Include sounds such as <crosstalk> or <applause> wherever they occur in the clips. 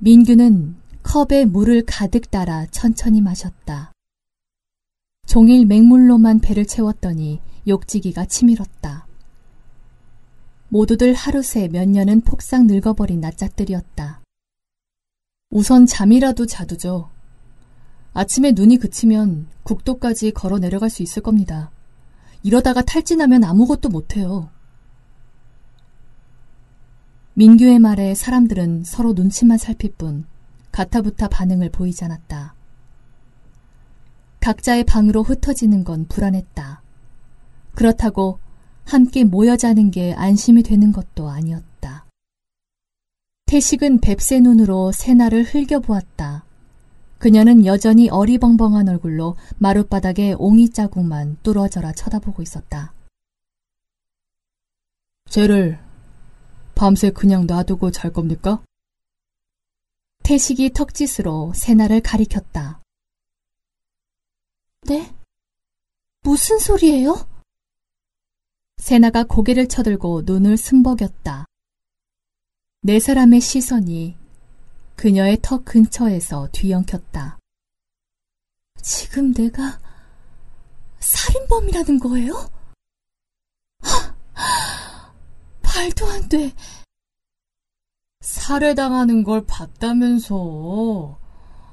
민규는 컵에 물을 가득 따라 천천히 마셨다. 종일 맹물로만 배를 채웠더니 욕지기가 치밀었다. 모두들 하루 새 몇 년은 폭삭 늙어버린 낯짝들이었다. 우선 잠이라도 자두죠. 아침에 눈이 그치면 국도까지 걸어 내려갈 수 있을 겁니다. 이러다가 탈진하면 아무것도 못해요. 민규의 말에 사람들은 서로 눈치만 살필 뿐 가타부타 반응을 보이지 않았다. 각자의 방으로 흩어지는 건 불안했다. 그렇다고 함께 모여 자는 게 안심이 되는 것도 아니었다. 태식은 뱁새 눈으로 새날을 흘겨보았다. 그녀는 여전히 어리벙벙한 얼굴로 마룻바닥에 옹이 자국만 뚫어져라 쳐다보고 있었다. 쟤를 밤새 그냥 놔두고 잘 겁니까? 태식이 턱짓으로 새날을 가리켰다. 네? 무슨 소리예요? 세나가 고개를 쳐들고 눈을 숨벅였다. 네 사람의 시선이 그녀의 턱 근처에서 뒤엉켰다. 지금 내가 살인범이라는 거예요? 하, 말도 안 돼. 살해당하는 걸 봤다면서.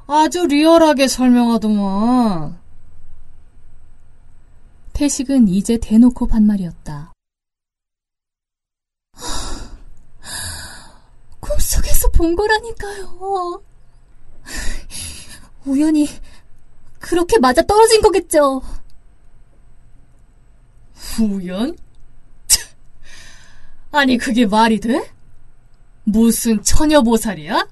아주 리얼하게 설명하더만. 태식은 이제 대놓고 반말이었다. 꿈속에서 본 거라니까요. 우연히 그렇게 맞아 떨어진 거겠죠. 우연? 아니 그게 말이 돼? 무슨 처녀보살이야?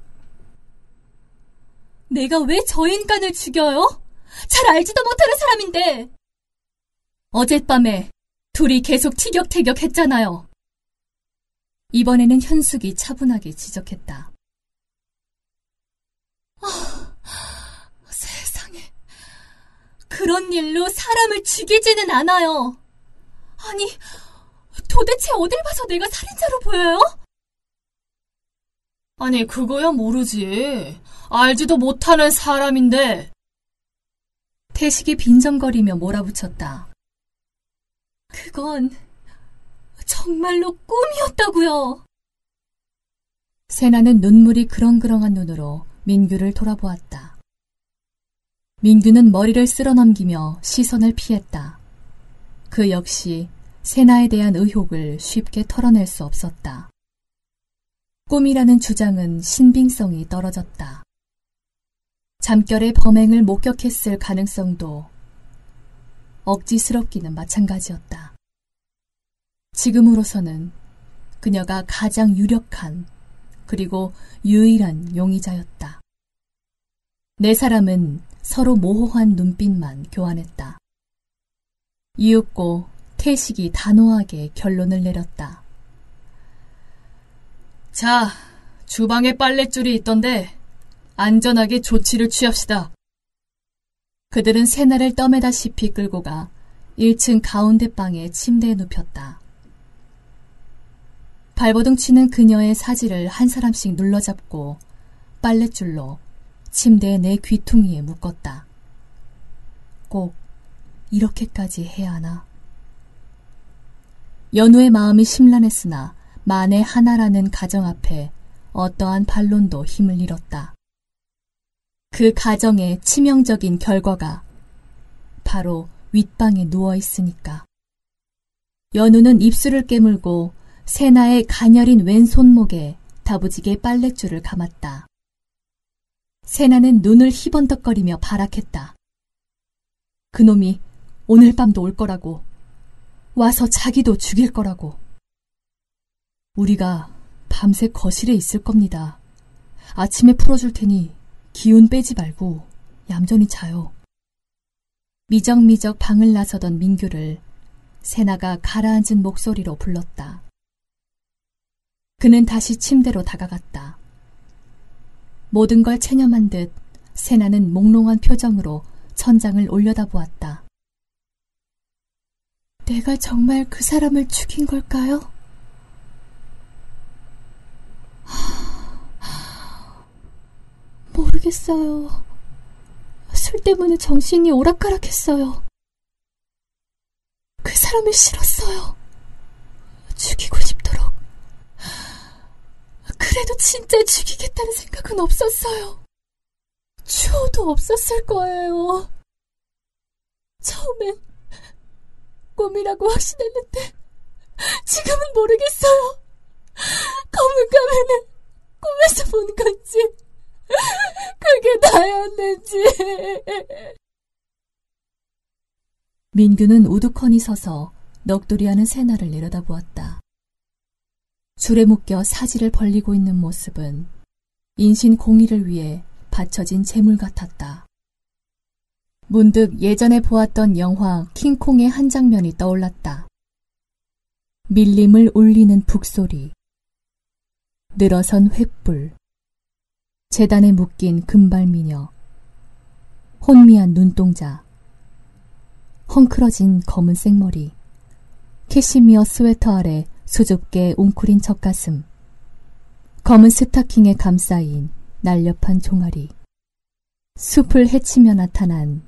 내가 왜 저 인간을 죽여요? 잘 알지도 못하는 사람인데. 어젯밤에 둘이 계속 티격태격 했잖아요. 이번에는 현숙이 차분하게 지적했다. 아, 세상에. 그런 일로 사람을 죽이지는 않아요. 아니, 도대체 어딜 봐서 내가 살인자로 보여요? 아니, 그거야 모르지. 알지도 못하는 사람인데. 태식이 빈정거리며 몰아붙였다. 그건 정말로 꿈이었다고요. 세나는 눈물이 그렁그렁한 눈으로 민규를 돌아보았다. 민규는 머리를 쓸어넘기며 시선을 피했다. 그 역시 세나에 대한 의혹을 쉽게 털어낼 수 없었다. 꿈이라는 주장은 신빙성이 떨어졌다. 잠결에 범행을 목격했을 가능성도 억지스럽기는 마찬가지였다. 지금으로서는 그녀가 가장 유력한 그리고 유일한 용의자였다. 네 사람은 서로 모호한 눈빛만 교환했다. 이윽고 태식이 단호하게 결론을 내렸다. 자, 주방에 빨랫줄이 있던데 안전하게 조치를 취합시다. 그들은 새날을 떠매다시피 끌고 가 1층 가운데 방에 침대에 눕혔다. 발버둥 치는 그녀의 사지를 한 사람씩 눌러잡고 빨랫줄로 침대의 내 귀퉁이에 묶었다. 꼭 이렇게까지 해야 하나? 연우의 마음이 심란했으나 만에 하나라는 가정 앞에 어떠한 반론도 힘을 잃었다. 그 가정의 치명적인 결과가 바로 윗방에 누워 있으니까. 연우는 입술을 깨물고 세나의 가녀린 왼손목에 다부지게 빨랫줄을 감았다. 세나는 눈을 희번덕거리며 발악했다. 그놈이 오늘 밤도 올 거라고. 와서 자기도 죽일 거라고. 우리가 밤새 거실에 있을 겁니다. 아침에 풀어줄 테니 기운 빼지 말고 얌전히 자요. 미적미적 방을 나서던 민규를 세나가 가라앉은 목소리로 불렀다. 그는 다시 침대로 다가갔다. 모든 걸 체념한 듯 세나는 몽롱한 표정으로 천장을 올려다보았다. 내가 정말 그 사람을 죽인 걸까요? 모르겠어요. 술 때문에 정신이 오락가락했어요. 그 사람을 싫었어요. 죽이고 싶도록. 그래도 진짜 죽이겠다는 생각은 없었어요. 추호도 없었을 거예요. 처음엔 꿈이라고 확신했는데 지금은 모르겠어요. 검은 가면은 꿈에서 본 건지 그게 나였는지 민규는 우두커니 서서 넋두리하는 새날을 내려다보았다. 줄에 묶여 사지를 벌리고 있는 모습은 인신 공의를 위해 바쳐진 재물 같았다. 문득 예전에 보았던 영화 킹콩의 한 장면이 떠올랐다. 밀림을 울리는 북소리, 늘어선 횃불, 재단에 묶인 금발 미녀, 혼미한 눈동자, 헝클어진 검은 생머리, 캐시미어 스웨터 아래 수줍게 웅크린 젖가슴, 검은 스타킹에 감싸인 날렵한 종아리, 숲을 헤치며 나타난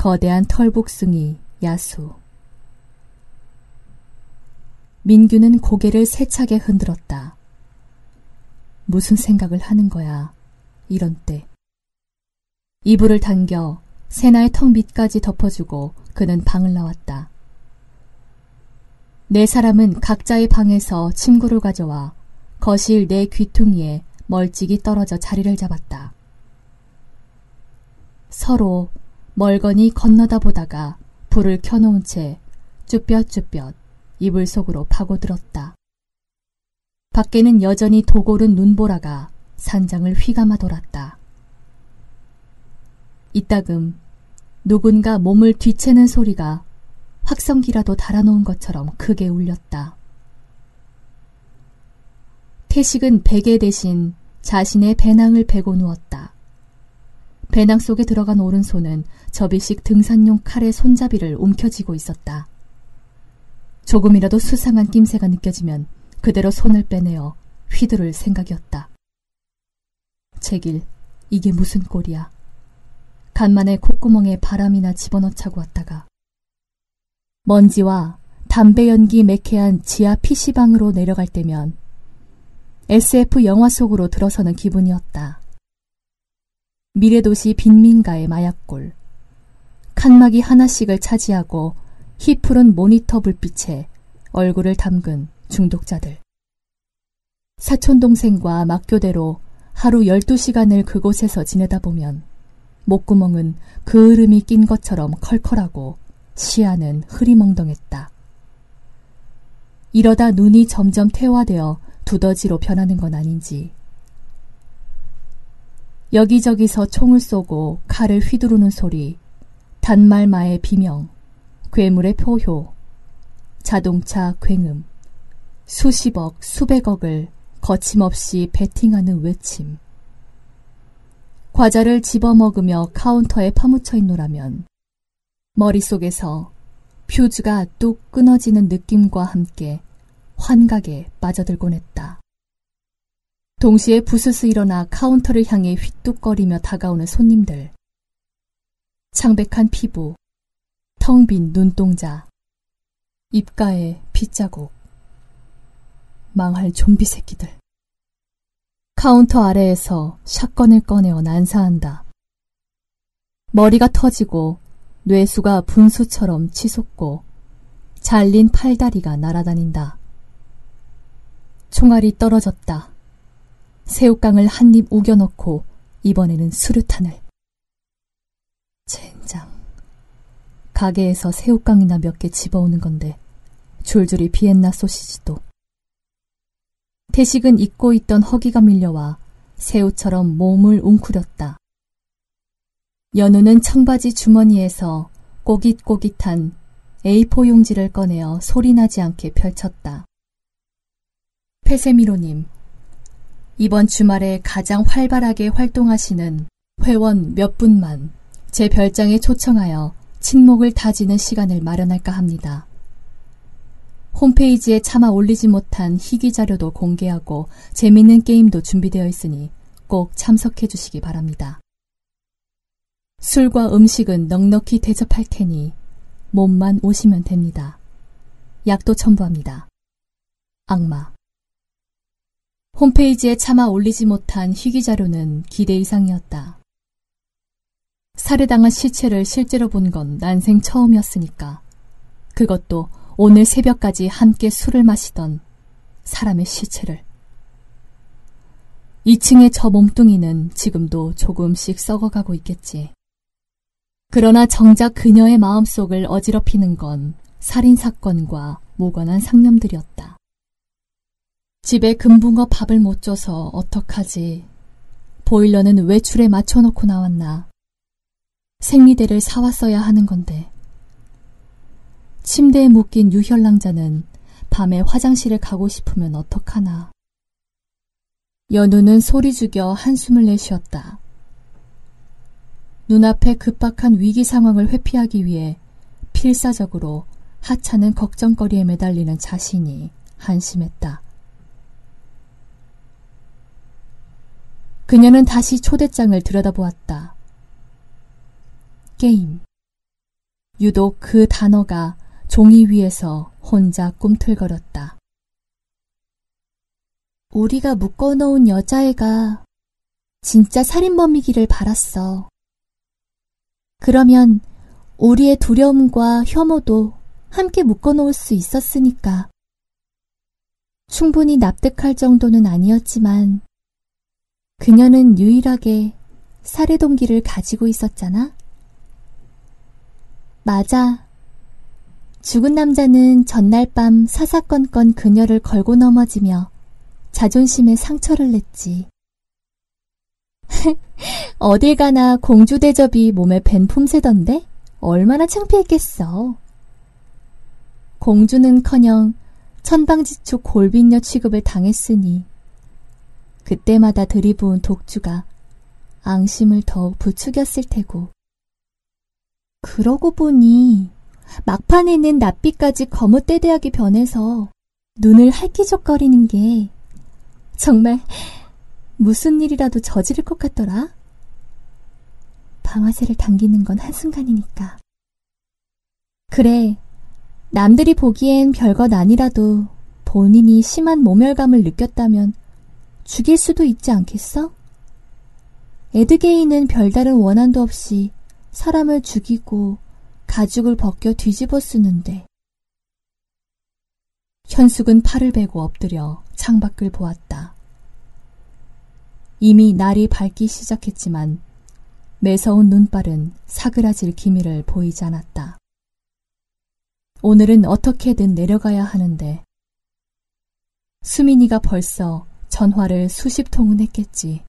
거대한 털복숭이 야수. 민규는 고개를 세차게 흔들었다. 무슨 생각을 하는 거야, 이런 때. 이불을 당겨 세나의 턱 밑까지 덮어주고 그는 방을 나왔다. 네 사람은 각자의 방에서 침구를 가져와 거실 내 귀퉁이에 멀찍이 떨어져 자리를 잡았다. 서로 멀거니 건너다 보다가 불을 켜놓은 채 쭈뼛쭈뼛 이불 속으로 파고들었다. 밖에는 여전히 도골은 눈보라가 산장을 휘감아 돌았다. 이따금 누군가 몸을 뒤채는 소리가 확성기라도 달아놓은 것처럼 크게 울렸다. 태식은 베개 대신 자신의 배낭을 베고 누웠다. 배낭 속에 들어간 오른손은 접이식 등산용 칼의 손잡이를 움켜쥐고 있었다. 조금이라도 수상한 낌새가 느껴지면 그대로 손을 빼내어 휘두를 생각이었다. 제길, 이게 무슨 꼴이야. 간만에 콧구멍에 바람이나 집어넣자고 왔다가 먼지와 담배 연기 매캐한 지하 PC방으로 내려갈 때면 SF 영화 속으로 들어서는 기분이었다. 미래도시 빈민가의 마약골. 칸막이 하나씩을 차지하고 희푸른 모니터 불빛에 얼굴을 담근 중독자들. 사촌동생과 막교대로 하루 12시간을 그곳에서 지내다 보면 목구멍은 그을음이 낀 것처럼 컬컬하고 시야는 흐리멍덩했다. 이러다 눈이 점점 퇴화되어 두더지로 변하는 건 아닌지 여기저기서 총을 쏘고 칼을 휘두르는 소리, 단말마의 비명, 괴물의 포효, 자동차 굉음, 수십억, 수백억을 거침없이 베팅하는 외침. 과자를 집어먹으며 카운터에 파묻혀 있노라면 머릿속에서 퓨즈가 뚝 끊어지는 느낌과 함께 환각에 빠져들곤 했다. 동시에 부스스 일어나 카운터를 향해 휘뚝거리며 다가오는 손님들. 창백한 피부, 텅 빈 눈동자, 입가에 핏자국. 망할 좀비 새끼들. 카운터 아래에서 shotgun을 꺼내어 난사한다. 머리가 터지고 뇌수가 분수처럼 치솟고 잘린 팔다리가 날아다닌다. 총알이 떨어졌다. 새우깡을 한 입 우겨넣고 이번에는 수류탄을. 젠장. 가게에서 새우깡이나 몇 개 집어오는 건데 줄줄이 비엔나 소시지도. 태식은 잊고 있던 허기가 밀려와 새우처럼 몸을 웅크렸다. 연우는 청바지 주머니에서 꼬깃꼬깃한 A4 용지를 꺼내어 소리나지 않게 펼쳤다. 페세미로님, 이번 주말에 가장 활발하게 활동하시는 회원 몇 분만 제 별장에 초청하여 친목을 다지는 시간을 마련할까 합니다. 홈페이지에 차마 올리지 못한 희귀 자료도 공개하고 재밌는 게임도 준비되어 있으니 꼭 참석해 주시기 바랍니다. 술과 음식은 넉넉히 대접할 테니 몸만 오시면 됩니다. 약도 첨부합니다. 악마. 홈페이지에 차마 올리지 못한 희귀 자료는 기대 이상이었다. 살해당한 시체를 실제로 본 건 난생 처음이었으니까. 그것도 오늘 새벽까지 함께 술을 마시던 사람의 시체를. 2층의 저 몸뚱이는 지금도 조금씩 썩어가고 있겠지. 그러나 정작 그녀의 마음속을 어지럽히는 건 살인사건과 무관한 상념들이었다. 집에 금붕어 밥을 못 줘서 어떡하지. 보일러는 외출에 맞춰놓고 나왔나. 생리대를 사왔어야 하는 건데. 침대에 묶인 유혈랑자는 밤에 화장실에 가고 싶으면 어떡하나. 연우는 소리 죽여 한숨을 내쉬었다. 눈앞의 급박한 위기 상황을 회피하기 위해 필사적으로 하찮은 걱정거리에 매달리는 자신이 한심했다. 그녀는 다시 초대장을 들여다보았다. 게임. 유독 그 단어가 종이 위에서 혼자 꿈틀거렸다. 우리가 묶어놓은 여자애가 진짜 살인범이기를 바랐어. 그러면 우리의 두려움과 혐오도 함께 묶어놓을 수 있었으니까. 충분히 납득할 정도는 아니었지만 그녀는 유일하게 살해 동기를 가지고 있었잖아? 맞아. 죽은 남자는 전날 밤 사사건건 그녀를 걸고 넘어지며 자존심에 상처를 냈지. <laughs> 어딜 가나 공주 대접이 몸에 밴 품새던데 얼마나 창피했겠어. 공주는커녕 천방지축 골빈녀 취급을 당했으니 그때마다 들이부은 독주가 앙심을 더욱 부추겼을 테고. 그러고 보니 막판에는 낯빛까지 거뭇대대하게 변해서 눈을 할기적거리는 게 정말 무슨 일이라도 저지를 것 같더라. 방아쇠를 당기는 건 한순간이니까. 그래, 남들이 보기엔 별것 아니라도 본인이 심한 모멸감을 느꼈다면 죽일 수도 있지 않겠어? 에드게이는 별다른 원한도 없이 사람을 죽이고 가죽을 벗겨 뒤집어 쓰는데. 현숙은 팔을 베고 엎드려 창밖을 보았다. 이미 날이 밝기 시작했지만 매서운 눈발은 사그라질 기미를 보이지 않았다. 오늘은 어떻게든 내려가야 하는데 수민이가 벌써 전화를 수십 통은 했겠지.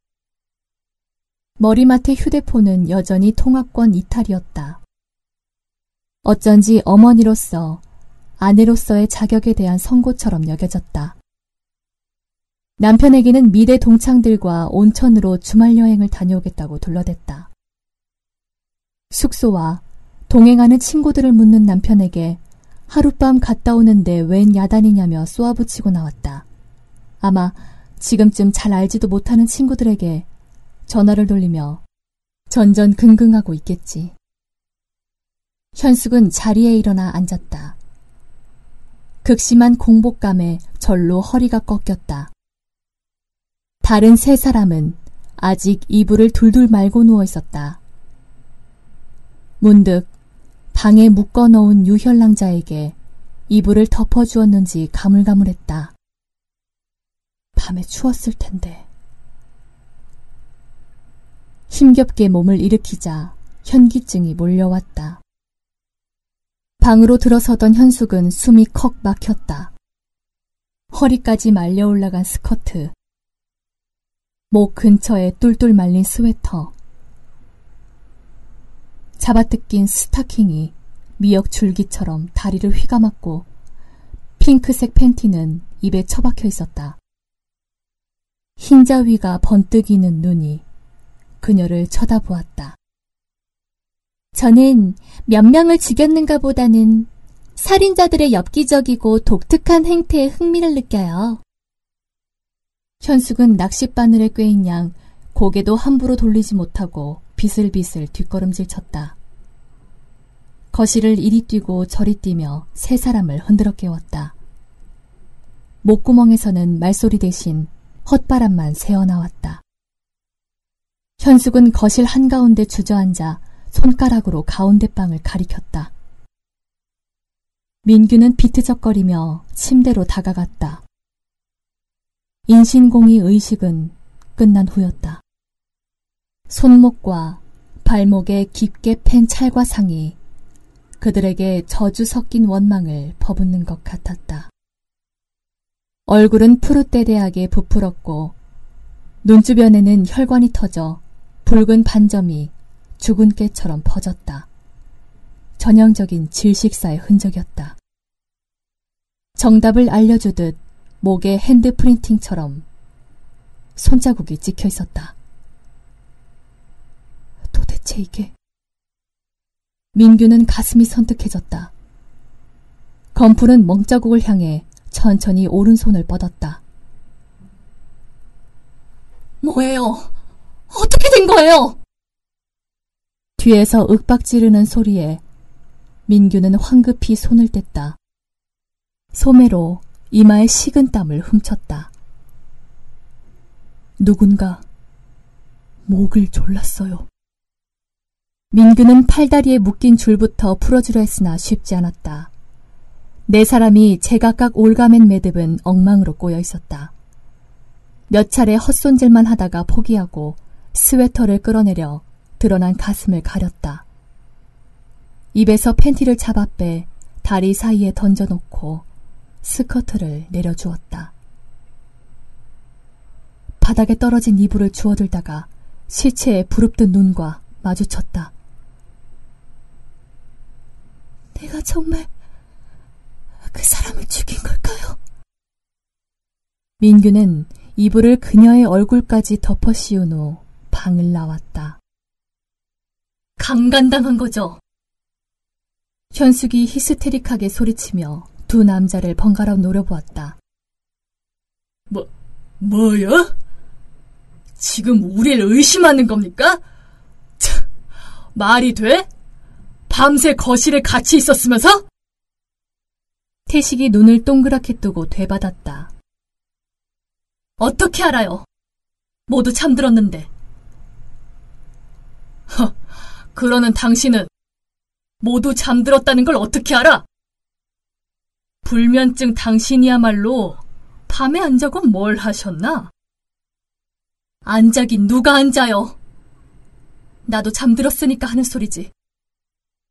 머리맡의 휴대폰은 여전히 통화권 이탈이었다. 어쩐지 어머니로서 아내로서의 자격에 대한 선고처럼 여겨졌다. 남편에게는 미대 동창들과 온천으로 주말 여행을 다녀오겠다고 둘러댔다. 숙소와 동행하는 친구들을 묻는 남편에게 하룻밤 갔다 오는데 웬 야단이냐며 쏘아붙이고 나왔다. 아마 지금쯤 잘 알지도 못하는 친구들에게 전화를 돌리며 전전긍긍하고 있겠지. 현숙은 자리에 일어나 앉았다. 극심한 공복감에 절로 허리가 꺾였다. 다른 세 사람은 아직 이불을 둘둘 말고 누워 있었다. 문득 방에 묶어 놓은 유혈랑자에게 이불을 덮어 주었는지 가물가물했다. 밤에 추웠을 텐데. 힘겹게 몸을 일으키자 현기증이 몰려왔다. 방으로 들어서던 현숙은 숨이 컥 막혔다. 허리까지 말려 올라간 스커트, 목 근처에 똘똘 말린 스웨터, 잡아뜯긴 스타킹이 미역 줄기처럼 다리를 휘감았고 핑크색 팬티는 입에 처박혀 있었다. 흰자 위가 번뜩이는 눈이 그녀를 쳐다보았다. 저는 몇 명을 죽였는가 보다는 살인자들의 엽기적이고 독특한 행태에 흥미를 느껴요. 현숙은 낚싯바늘에 꿰인 양 고개도 함부로 돌리지 못하고 비슬비슬 뒷걸음질 쳤다. 거실을 이리 뛰고 저리 뛰며 세 사람을 흔들어 깨웠다. 목구멍에서는 말소리 대신 헛바람만 새어나왔다. 현숙은 거실 한가운데 주저앉아 손가락으로 가운데 방을 가리켰다. 민규는 비트적거리며 침대로 다가갔다. 인신공의 의식은 끝난 후였다. 손목과 발목에 깊게 팬 찰과 상이 그들에게 저주 섞인 원망을 퍼붓는 것 같았다. 얼굴은 푸릇대대하게 부풀었고 눈 주변에는 혈관이 터져 붉은 반점이 죽은 깨처럼 퍼졌다. 전형적인 질식사의 흔적이었다. 정답을 알려주듯 목에 핸드 프린팅처럼 손자국이 찍혀 있었다. 도대체 이게 민규는 가슴이 선뜩해졌다. 검풀은 멍자국을 향해 천천히 오른손을 뻗었다. 뭐예요? 어떻게 된 거예요? 뒤에서 윽박 지르는 소리에 민규는 황급히 손을 뗐다. 소매로 이마에 식은 땀을 훔쳤다. 누군가 목을 졸랐어요. 민규는 팔다리에 묶인 줄부터 풀어주려 했으나 쉽지 않았다. 네 사람이 제각각 올가맨 매듭은 엉망으로 꼬여 있었다. 몇 차례 헛손질만 하다가 포기하고 스웨터를 끌어내려 드러난 가슴을 가렸다. 입에서 팬티를 잡아 빼 다리 사이에 던져놓고 스커트를 내려주었다. 바닥에 떨어진 이불을 주워들다가 시체의 부릅뜬 눈과 마주쳤다. 내가 정말 그 사람을 죽인 걸까요? 민규는 이불을 그녀의 얼굴까지 덮어 씌운 후 방을 나왔다. 강간당한 거죠. 현숙이 히스테릭하게 소리치며 두 남자를 번갈아 노려보았다. 뭐, 뭐야? 지금 우리를 의심하는 겁니까? 참, 말이 돼? 밤새 거실에 같이 있었으면서? 태식이 눈을 동그랗게 뜨고 되받았다. 어떻게 알아요? 모두 잠들었는데. 허, 그러는 당신은 모두 잠들었다는 걸 어떻게 알아? 불면증 당신이야말로 밤에 안 자고 뭘 하셨나? 안 자긴 누가 안 자요? 나도 잠들었으니까 하는 소리지.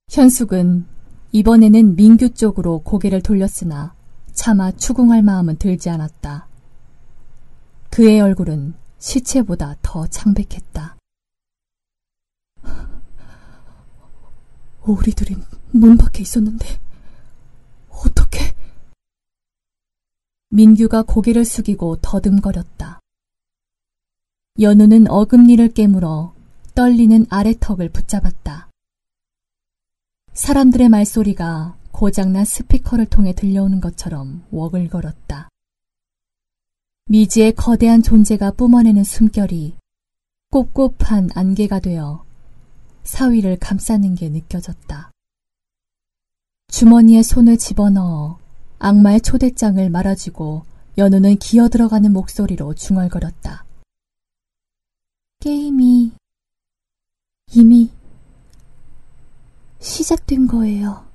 현숙은 이번에는 민규 쪽으로 고개를 돌렸으나 차마 추궁할 마음은 들지 않았다. 그의 얼굴은 시체보다 더 창백했다. 우리들이 문 밖에 있었는데 어떻게? 민규가 고개를 숙이고 더듬거렸다. 연우는 어금니를 깨물어 떨리는 아래턱을 붙잡았다. 사람들의 말소리가 고장난 스피커를 통해 들려오는 것처럼 워글거렸다. 미지의 거대한 존재가 뿜어내는 숨결이 곱곱한 안개가 되어 사위를 감싸는 게 느껴졌다. 주머니에 손을 집어넣어 악마의 초대장을 말아주고 연우는 기어 들어가는 목소리로 중얼거렸다. 게임이 이미 시작된 거예요.